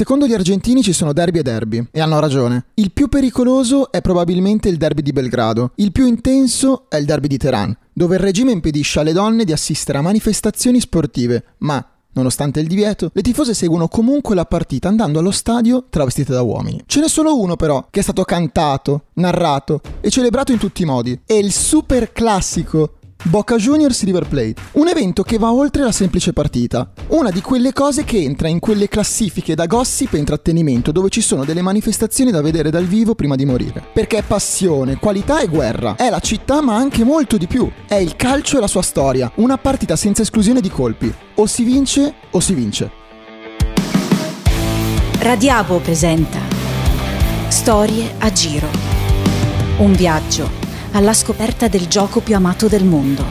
secondo gli argentini ci sono derby e derby, e hanno ragione. Il più pericoloso è probabilmente il derby di Belgrado, il più intenso è il derby di Teheran, dove il regime impedisce alle donne di assistere a manifestazioni sportive, ma Nonostante il divieto, le tifose seguono comunque la partita andando allo stadio travestite da uomini. Ce n'è solo uno però che è stato cantato, narrato e celebrato in tutti i modi. È il super classico Boca Juniors River Plate, un evento che va oltre la semplice partita, una di quelle cose che entra in quelle classifiche da gossip e intrattenimento dove ci sono delle manifestazioni da vedere dal vivo prima di morire. Perché è passione, qualità e guerra, è la città ma anche molto di più, è il calcio e la sua storia, una partita senza esclusione di colpi, o si vince o si vince. Radiabo presenta Storie a giro. Un viaggio alla scoperta del gioco più amato del mondo.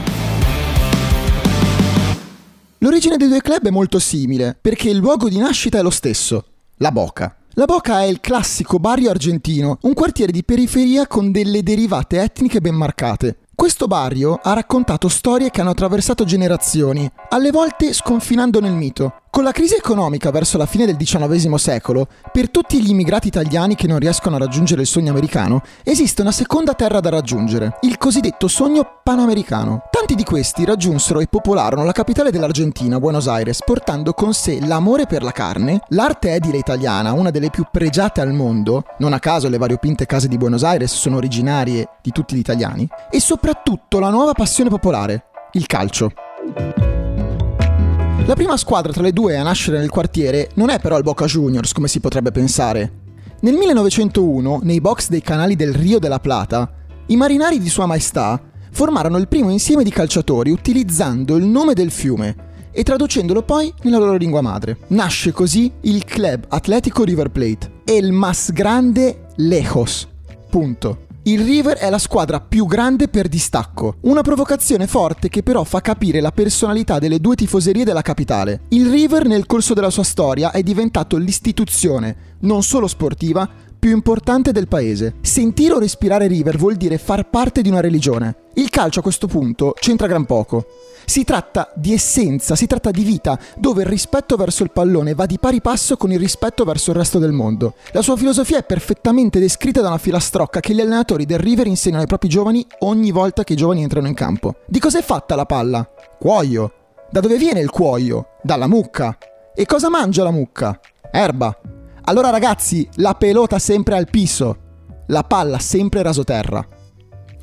L'origine dei due club è molto simile, perché il luogo di nascita è lo stesso, la Boca. La Boca è il classico barrio argentino, un quartiere di periferia con delle derivate etniche ben marcate. Questo barrio ha raccontato storie che hanno attraversato generazioni, alle volte sconfinando nel mito. Con la crisi economica verso la fine del XIX secolo, per tutti gli immigrati italiani che non riescono a raggiungere il sogno americano, esiste una seconda terra da raggiungere, il cosiddetto sogno panamericano. Tanti di questi raggiunsero e popolarono la capitale dell'Argentina, Buenos Aires, portando con sé l'amore per la carne, l'arte edile italiana, una delle più pregiate al mondo, non a caso le variopinte case di Buenos Aires sono originarie di tutti gli italiani, e soprattutto la nuova passione popolare, il calcio. La prima squadra tra le due a nascere nel quartiere non è però il Boca Juniors come si potrebbe pensare. Nel 1901, nei box dei canali del Rio della Plata, i marinari di Sua Maestà formarono il primo insieme di calciatori utilizzando il nome del fiume e traducendolo poi nella loro lingua madre. Nasce così il Club Atletico River Plate, El Mas Grande Lejos. Punto. Il River è la squadra più grande per distacco, una provocazione forte che però fa capire la personalità delle due tifoserie della capitale. Il River nel corso della sua storia è diventato l'istituzione, non solo sportiva, più importante del paese. Sentire o respirare River vuol dire far parte di una religione. Il calcio a questo punto c'entra gran poco. Si tratta di essenza, si tratta di vita, dove il rispetto verso il pallone va di pari passo con il rispetto verso il resto del mondo. La sua filosofia è perfettamente descritta da una filastrocca che gli allenatori del River insegnano ai propri giovani ogni volta che i giovani entrano in campo. Di cos'è fatta la palla? Cuoio. Da dove viene il cuoio? Dalla mucca. E cosa mangia la mucca? Erba. Allora ragazzi, la pelota sempre al piso, la palla sempre rasoterra.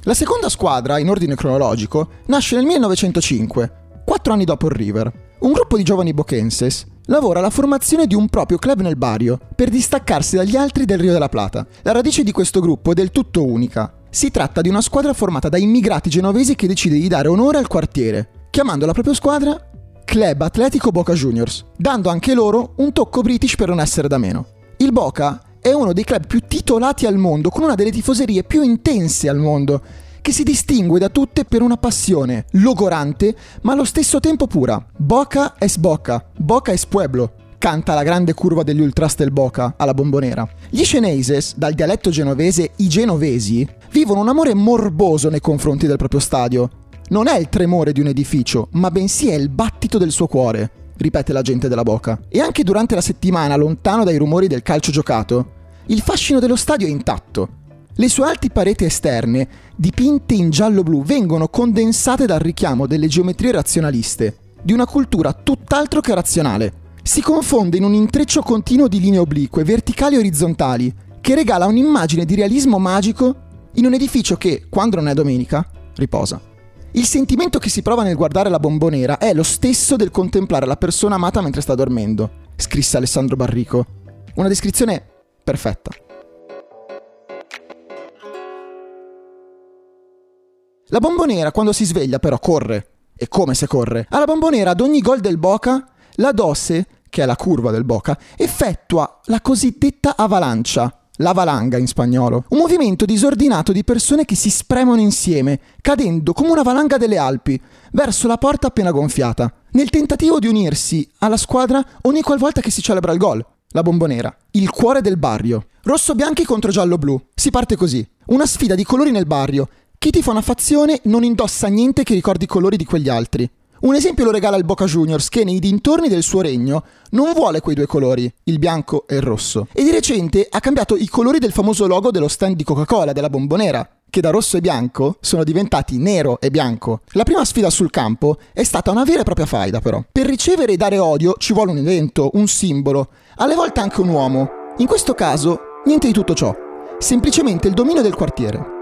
La seconda squadra, in ordine cronologico, nasce nel 1905, quattro anni dopo il River. Un gruppo di giovani boquenses lavora alla formazione di un proprio club nel barrio per distaccarsi dagli altri del Rio della Plata. La radice di questo gruppo è del tutto unica. Si tratta di una squadra formata da immigrati genovesi che decide di dare onore al quartiere, chiamando la propria squadra Club Atletico Boca Juniors, dando anche loro un tocco british per non essere da meno. Il Boca è uno dei club più titolati al mondo, con una delle tifoserie più intense al mondo, che si distingue da tutte per una passione logorante, ma allo stesso tempo pura. Boca es Boca, Boca es Pueblo, canta la grande curva degli ultras del Boca alla bombonera. Gli sceneises, dal dialetto genovese i genovesi, vivono un amore morboso nei confronti del proprio stadio. Non è il tremore di un edificio, ma bensì è il battito del suo cuore ripete la gente della Boca. E anche durante la settimana, lontano dai rumori del calcio giocato, il fascino dello stadio è intatto. Le sue alti pareti esterne, dipinte in giallo-blu, vengono condensate dal richiamo delle geometrie razionaliste, di una cultura tutt'altro che razionale. Si confonde in un intreccio continuo di linee oblique, verticali e orizzontali, che regala un'immagine di realismo magico in un edificio che, quando non è domenica, riposa. Il sentimento che si prova nel guardare la bombonera è lo stesso del contemplare la persona amata mentre sta dormendo, scrisse Alessandro Barrico. Una descrizione perfetta. La bombonera quando si sveglia però corre. E come se corre? Alla bombonera ad ogni gol del Boca, la Dosse, che è la curva del Boca, effettua la cosiddetta avalancia, la valanga in spagnolo, un movimento disordinato di persone che si spremono insieme, cadendo come una valanga delle Alpi, verso la porta appena gonfiata, nel tentativo di unirsi alla squadra ogni qualvolta che si celebra il gol la bombonera, il cuore del barrio. Rosso-bianchi contro giallo-blu. Si parte così. Una sfida di colori nel barrio. Chi ti fa una fazione non indossa niente che ricordi i colori di quegli altri. Un esempio lo regala il Boca Juniors che nei dintorni del suo regno non vuole quei due colori, il bianco e il rosso, e di recente ha cambiato i colori del famoso logo dello stand di Coca-Cola, della bombonera, che da rosso e bianco sono diventati nero e bianco. La prima sfida sul campo è stata una vera e propria faida però. Per ricevere e dare odio ci vuole un evento, un simbolo, alle volte anche un uomo. In questo caso, niente di tutto ciò, semplicemente il dominio del quartiere.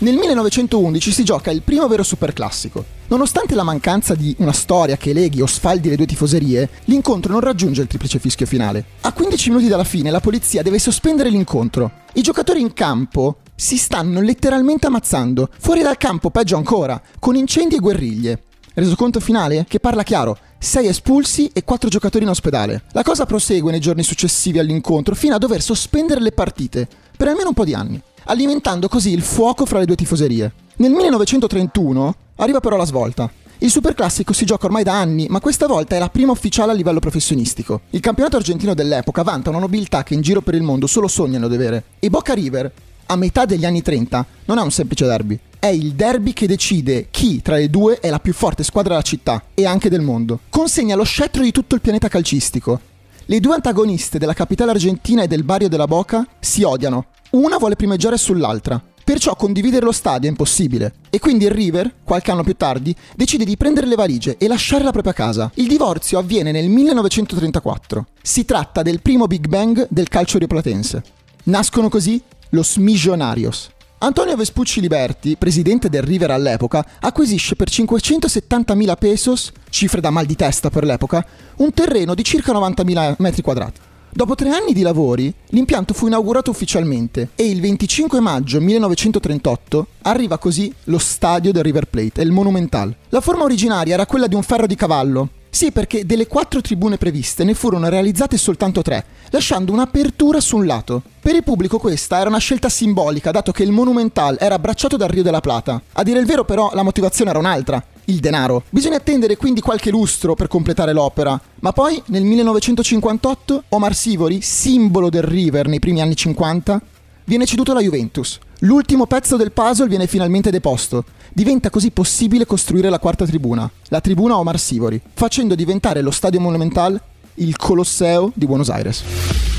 Nel 1911 si gioca il primo vero superclassico. Nonostante la mancanza di una storia che leghi o sfaldi le due tifoserie, l'incontro non raggiunge il triplice fischio finale. A 15 minuti dalla fine la polizia deve sospendere l'incontro. I giocatori in campo si stanno letteralmente ammazzando. Fuori dal campo peggio ancora, con incendi e guerriglie. Resoconto finale che parla chiaro, 6 espulsi e 4 giocatori in ospedale. La cosa prosegue nei giorni successivi all'incontro fino a dover sospendere le partite, per almeno un po' di anni alimentando così il fuoco fra le due tifoserie. Nel 1931 arriva però la svolta. Il Superclassico si gioca ormai da anni, ma questa volta è la prima ufficiale a livello professionistico. Il campionato argentino dell'epoca vanta una nobiltà che in giro per il mondo solo sognano di avere. E Boca River, a metà degli anni 30, non è un semplice derby. È il derby che decide chi tra le due è la più forte squadra della città e anche del mondo. Consegna lo scettro di tutto il pianeta calcistico. Le due antagoniste della capitale argentina e del barrio della Boca si odiano, una vuole primeggiare sull'altra. Perciò condividere lo stadio è impossibile. E quindi il River, qualche anno più tardi, decide di prendere le valigie e lasciare la propria casa. Il divorzio avviene nel 1934. Si tratta del primo Big Bang del calcio rioplatense. Nascono così los Millonarios. Antonio Vespucci Liberti, presidente del River all'epoca, acquisisce per 570.000 pesos, cifre da mal di testa per l'epoca, un terreno di circa 90.000 metri quadrati. Dopo tre anni di lavori, l'impianto fu inaugurato ufficialmente e il 25 maggio 1938 arriva così lo stadio del River Plate, il Monumental. La forma originaria era quella di un ferro di cavallo. Sì, perché delle quattro tribune previste ne furono realizzate soltanto tre, lasciando un'apertura su un lato. Per il pubblico questa era una scelta simbolica, dato che il Monumental era abbracciato dal Rio della Plata. A dire il vero però la motivazione era un'altra il denaro. Bisogna attendere quindi qualche lustro per completare l'opera, ma poi nel 1958 Omar Sivori, simbolo del River nei primi anni 50, viene ceduto alla Juventus. L'ultimo pezzo del puzzle viene finalmente deposto. Diventa così possibile costruire la quarta tribuna, la tribuna Omar Sivori, facendo diventare lo Stadio Monumental il Colosseo di Buenos Aires.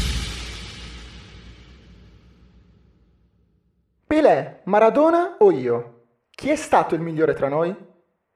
Pelé, Maradona o io? Chi è stato il migliore tra noi?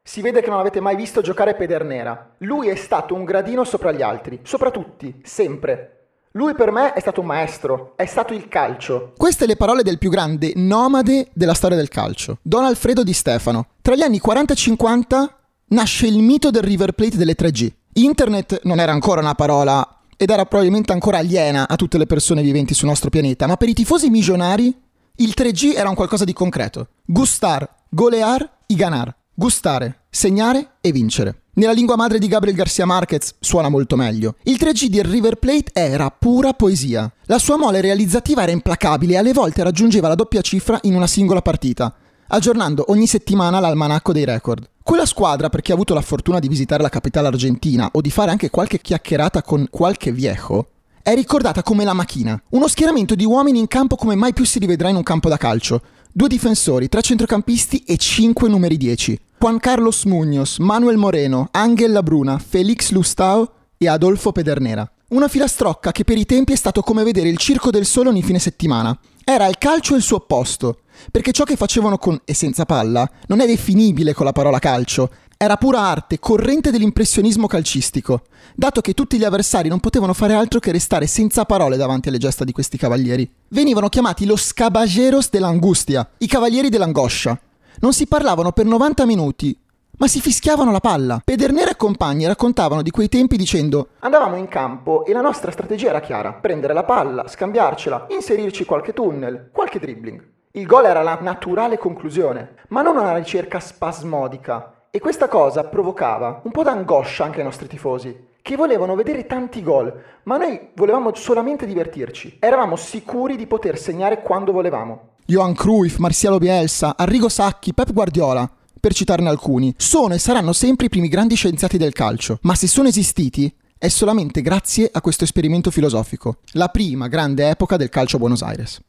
Si vede che non avete mai visto giocare Pedernera. Lui è stato un gradino sopra gli altri, sopra tutti, sempre. Lui per me è stato un maestro, è stato il calcio. Queste le parole del più grande nomade della storia del calcio, Don Alfredo Di Stefano. Tra gli anni 40 e 50 nasce il mito del River Plate delle 3G. Internet non era ancora una parola ed era probabilmente ancora aliena a tutte le persone viventi sul nostro pianeta, ma per i tifosi milionari il 3G era un qualcosa di concreto. Gustar, golear y ganar. Gustare, segnare e vincere. Nella lingua madre di Gabriel Garcia Marquez suona molto meglio. Il 3G di River Plate era pura poesia. La sua mole realizzativa era implacabile e alle volte raggiungeva la doppia cifra in una singola partita, aggiornando ogni settimana l'almanacco dei record. Quella squadra, per chi ha avuto la fortuna di visitare la capitale argentina o di fare anche qualche chiacchierata con qualche viejo, è ricordata come la macchina, uno schieramento di uomini in campo come mai più si rivedrà in un campo da calcio, due difensori, tre centrocampisti e cinque numeri 10. Juan Carlos Muñoz, Manuel Moreno, Angel Labruna, Felix Lustao e Adolfo Pedernera. Una filastrocca che per i tempi è stato come vedere il Circo del Sole ogni fine settimana. Era il calcio il suo opposto, perché ciò che facevano con e senza palla non è definibile con la parola calcio, era pura arte, corrente dell'impressionismo calcistico, dato che tutti gli avversari non potevano fare altro che restare senza parole davanti alle gesta di questi cavalieri. Venivano chiamati los caballeros dell'angustia, i cavalieri dell'angoscia. Non si parlavano per 90 minuti, ma si fischiavano la palla. Pedernera e compagni raccontavano di quei tempi dicendo Andavamo in campo e la nostra strategia era chiara, prendere la palla, scambiarcela, inserirci qualche tunnel, qualche dribbling. Il gol era la naturale conclusione, ma non una ricerca spasmodica, e questa cosa provocava un po' d'angoscia anche ai nostri tifosi, che volevano vedere tanti gol, ma noi volevamo solamente divertirci. Eravamo sicuri di poter segnare quando volevamo. Johan Cruyff, Marcialo Bielsa, Arrigo Sacchi, Pep Guardiola, per citarne alcuni, sono e saranno sempre i primi grandi scienziati del calcio, ma se sono esistiti è solamente grazie a questo esperimento filosofico, la prima grande epoca del calcio a Buenos Aires.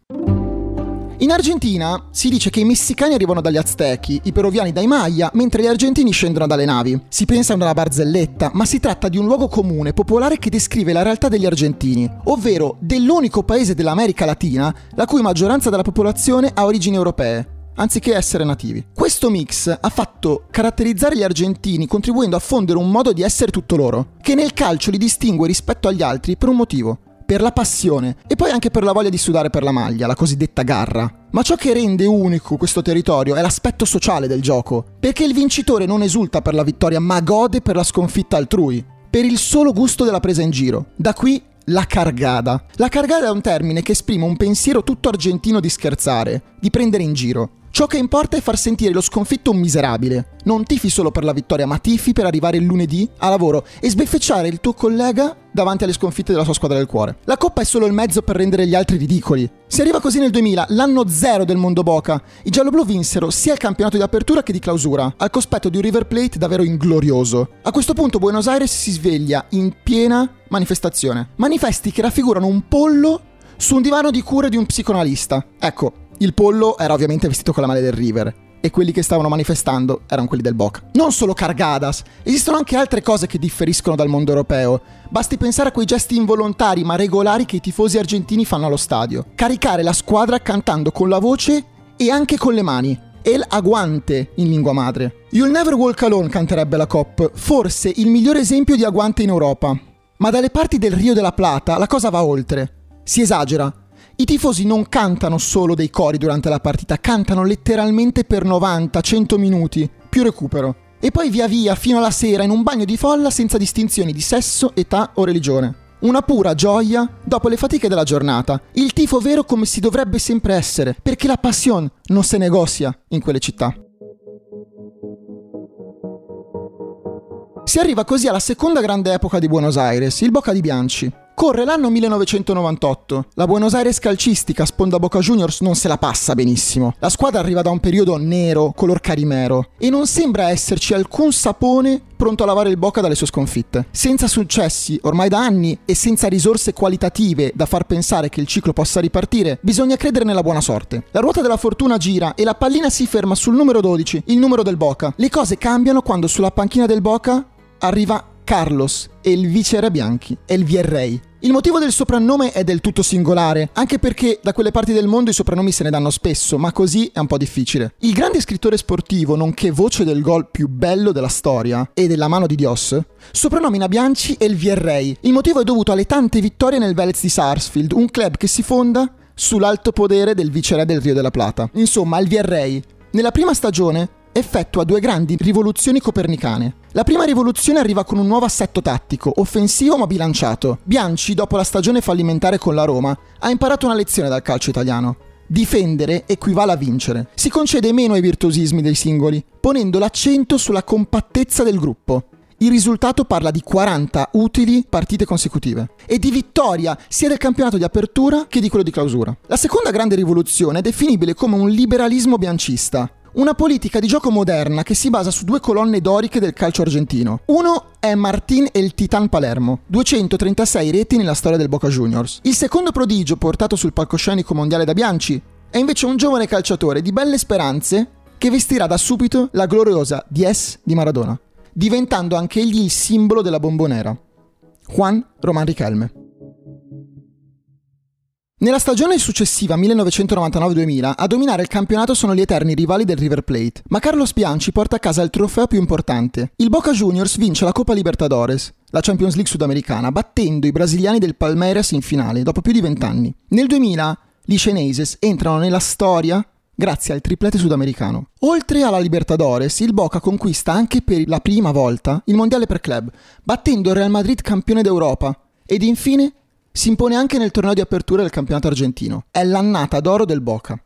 In Argentina si dice che i messicani arrivano dagli aztechi, i peruviani dai Maya, mentre gli argentini scendono dalle navi. Si pensa a una barzelletta, ma si tratta di un luogo comune, popolare che descrive la realtà degli argentini, ovvero dell'unico paese dell'America Latina la cui maggioranza della popolazione ha origini europee anziché essere nativi. Questo mix ha fatto caratterizzare gli argentini contribuendo a fondere un modo di essere tutto loro, che nel calcio li distingue rispetto agli altri per un motivo per la passione e poi anche per la voglia di sudare per la maglia, la cosiddetta garra. Ma ciò che rende unico questo territorio è l'aspetto sociale del gioco, perché il vincitore non esulta per la vittoria ma gode per la sconfitta altrui, per il solo gusto della presa in giro. Da qui la cargada. La cargada è un termine che esprime un pensiero tutto argentino di scherzare, di prendere in giro. Ciò che importa è far sentire lo sconfitto un miserabile. Non tifi solo per la vittoria, ma tifi per arrivare il lunedì a lavoro e sbeffeggiare il tuo collega davanti alle sconfitte della sua squadra del cuore. La coppa è solo il mezzo per rendere gli altri ridicoli. Si arriva così nel 2000, l'anno zero del mondo Boca. I gialloblu vinsero sia il campionato di apertura che di clausura, al cospetto di un River Plate davvero inglorioso. A questo punto Buenos Aires si sveglia in piena manifestazione. Manifesti che raffigurano un pollo su un divano di cure di un psicoanalista. Ecco, il pollo era ovviamente vestito con la maglia del River e quelli che stavano manifestando erano quelli del Boca. Non solo cargadas, esistono anche altre cose che differiscono dal mondo europeo. Basti pensare a quei gesti involontari ma regolari che i tifosi argentini fanno allo stadio. Caricare la squadra cantando con la voce e anche con le mani. El aguante in lingua madre. You'll never walk alone canterebbe la Cop, forse il migliore esempio di aguante in Europa. Ma dalle parti del Rio della Plata la cosa va oltre. Si esagera, i tifosi non cantano solo dei cori durante la partita, cantano letteralmente per 90-100 minuti, più recupero. E poi via via fino alla sera in un bagno di folla senza distinzioni di sesso, età o religione. Una pura gioia dopo le fatiche della giornata. Il tifo vero come si dovrebbe sempre essere, perché la passione non si negozia in quelle città. Si arriva così alla seconda grande epoca di Buenos Aires, il Boca di Bianchi. Corre l'anno 1998. La Buenos Aires calcistica sponda Boca Juniors non se la passa benissimo. La squadra arriva da un periodo nero, color carimero, e non sembra esserci alcun sapone pronto a lavare il Boca dalle sue sconfitte. Senza successi ormai da anni e senza risorse qualitative da far pensare che il ciclo possa ripartire, bisogna credere nella buona sorte. La ruota della fortuna gira e la pallina si ferma sul numero 12, il numero del Boca. Le cose cambiano quando sulla panchina del Boca arriva Carlos e il vice re Bianchi, El Vierrey. Il motivo del soprannome è del tutto singolare, anche perché da quelle parti del mondo i soprannomi se ne danno spesso, ma così è un po' difficile. Il grande scrittore sportivo, nonché voce del gol più bello della storia e della mano di Dios, soprannomina Bianchi El Vierrey. Il motivo è dovuto alle tante vittorie nel Velez di Sarsfield, un club che si fonda sull'alto podere del viceré del Rio della Plata. Insomma, El Vierrey. Nella prima stagione effettua due grandi rivoluzioni copernicane. La prima rivoluzione arriva con un nuovo assetto tattico, offensivo ma bilanciato. Bianchi, dopo la stagione fallimentare con la Roma, ha imparato una lezione dal calcio italiano. Difendere equivale a vincere. Si concede meno ai virtuosismi dei singoli, ponendo l'accento sulla compattezza del gruppo. Il risultato parla di 40 utili partite consecutive e di vittoria sia del campionato di apertura che di quello di clausura. La seconda grande rivoluzione è definibile come un liberalismo biancista, una politica di gioco moderna che si basa su due colonne doriche del calcio argentino. Uno è Martín El Titan Palermo, 236 reti nella storia del Boca Juniors. Il secondo prodigio portato sul palcoscenico mondiale da Bianchi è invece un giovane calciatore di belle speranze che vestirà da subito la gloriosa 10 di Maradona, diventando anche egli il simbolo della bombonera. Juan Román Riquelme. Nella stagione successiva 1999-2000 a dominare il campionato sono gli eterni rivali del River Plate, ma Carlos Bianchi porta a casa il trofeo più importante. Il Boca Juniors vince la Coppa Libertadores, la Champions League sudamericana, battendo i brasiliani del Palmeiras in finale dopo più di vent'anni. Nel 2000 gli Ceneses entrano nella storia grazie al triplete sudamericano. Oltre alla Libertadores, il Boca conquista anche per la prima volta il Mondiale per club, battendo il Real Madrid campione d'Europa ed infine si impone anche nel torneo di apertura del campionato argentino. È l'annata d'oro del Boca.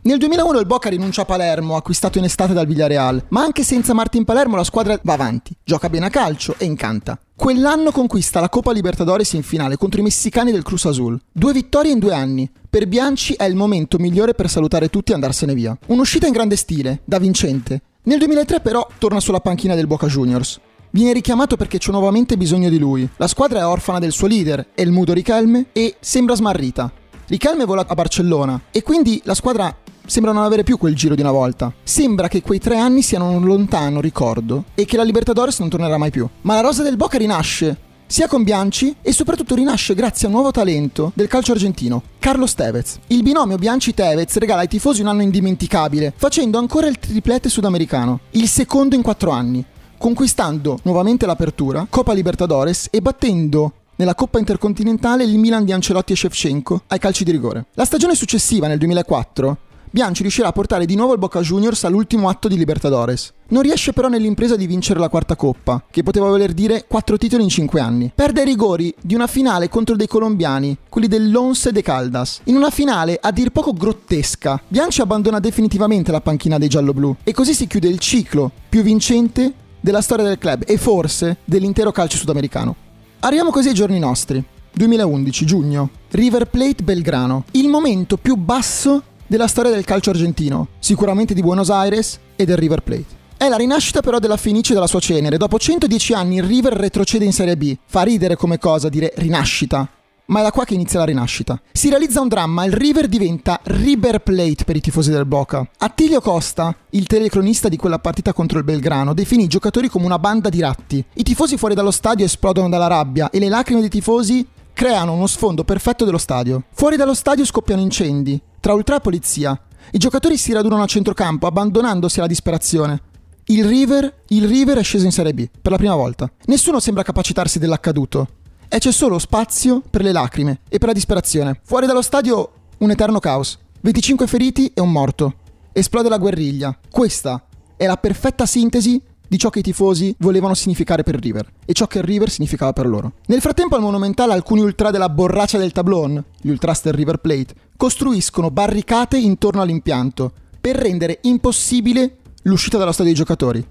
Nel 2001 il Boca rinuncia a Palermo, acquistato in estate dal Villarreal, ma anche senza Martin Palermo la squadra va avanti, gioca bene a calcio e incanta. Quell'anno conquista la Coppa Libertadores in finale contro i messicani del Cruz Azul. Due vittorie in due anni. Per Bianchi è il momento migliore per salutare tutti e andarsene via. Un'uscita in grande stile, da vincente. Nel 2003 però torna sulla panchina del Boca Juniors. Viene richiamato perché c'è nuovamente bisogno di lui. La squadra è orfana del suo leader, Elmudo Richelme, e sembra smarrita. Richelme vola a Barcellona e quindi la squadra sembra non avere più quel giro di una volta. Sembra che quei tre anni siano un lontano ricordo e che la Libertadores non tornerà mai più. Ma la rosa del Boca rinasce sia con Bianchi e soprattutto rinasce grazie a un nuovo talento del calcio argentino, Carlos Tevez. Il binomio Bianchi-Tevez regala ai tifosi un anno indimenticabile, facendo ancora il triplete sudamericano, il secondo in quattro anni, conquistando nuovamente l'apertura, Coppa Libertadores e battendo nella Coppa Intercontinentale il Milan di Ancelotti e Shevchenko ai calci di rigore. La stagione successiva, nel 2004, Bianchi riuscirà a portare di nuovo il Boca Juniors all'ultimo atto di Libertadores. Non riesce però nell'impresa di vincere la quarta coppa, che poteva voler dire quattro titoli in cinque anni. Perde ai rigori di una finale contro dei colombiani, quelli dell'Once de Caldas. In una finale a dir poco grottesca, Bianchi abbandona definitivamente la panchina dei gialloblu e così si chiude il ciclo più vincente della storia del club e forse dell'intero calcio sudamericano. Arriviamo così ai giorni nostri. 2011, giugno. River Plate Belgrano. Il momento più basso della storia del calcio argentino, sicuramente di Buenos Aires e del River Plate. È la rinascita però della Fenice della sua cenere. Dopo 110 anni il River retrocede in Serie B. Fa ridere come cosa dire rinascita, ma è da qua che inizia la rinascita. Si realizza un dramma, il River diventa River Plate per i tifosi del Boca. Attilio Costa, il telecronista di quella partita contro il Belgrano, definì i giocatori come una banda di ratti. I tifosi fuori dallo stadio esplodono dalla rabbia e le lacrime dei tifosi creano uno sfondo perfetto dello stadio. Fuori dallo stadio scoppiano incendi, tra ultra e polizia. I giocatori si radunano a centrocampo, abbandonandosi alla disperazione. Il River, il River è sceso in Serie B, per la prima volta. Nessuno sembra capacitarsi dell'accaduto. E c'è solo spazio per le lacrime e per la disperazione. Fuori dallo stadio un eterno caos. 25 feriti e un morto. Esplode la guerriglia. Questa è la perfetta sintesi di ciò che i tifosi volevano significare per River e ciò che River significava per loro. Nel frattempo al Monumentale alcuni ultra della borraccia del Tablon, gli ultras del River Plate, costruiscono barricate intorno all'impianto per rendere impossibile l'uscita dallo stadio dei giocatori.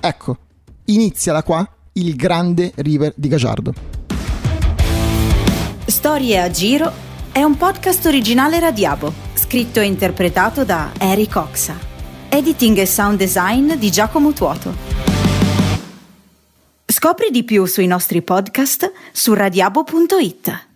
Ecco, inizia da qua il grande River di Gajardo. Storie a giro è un podcast originale Radiabo, scritto e interpretato da Eric Oxa. Editing e sound design di Giacomo Tuoto. Scopri di più sui nostri podcast su radiabo.it.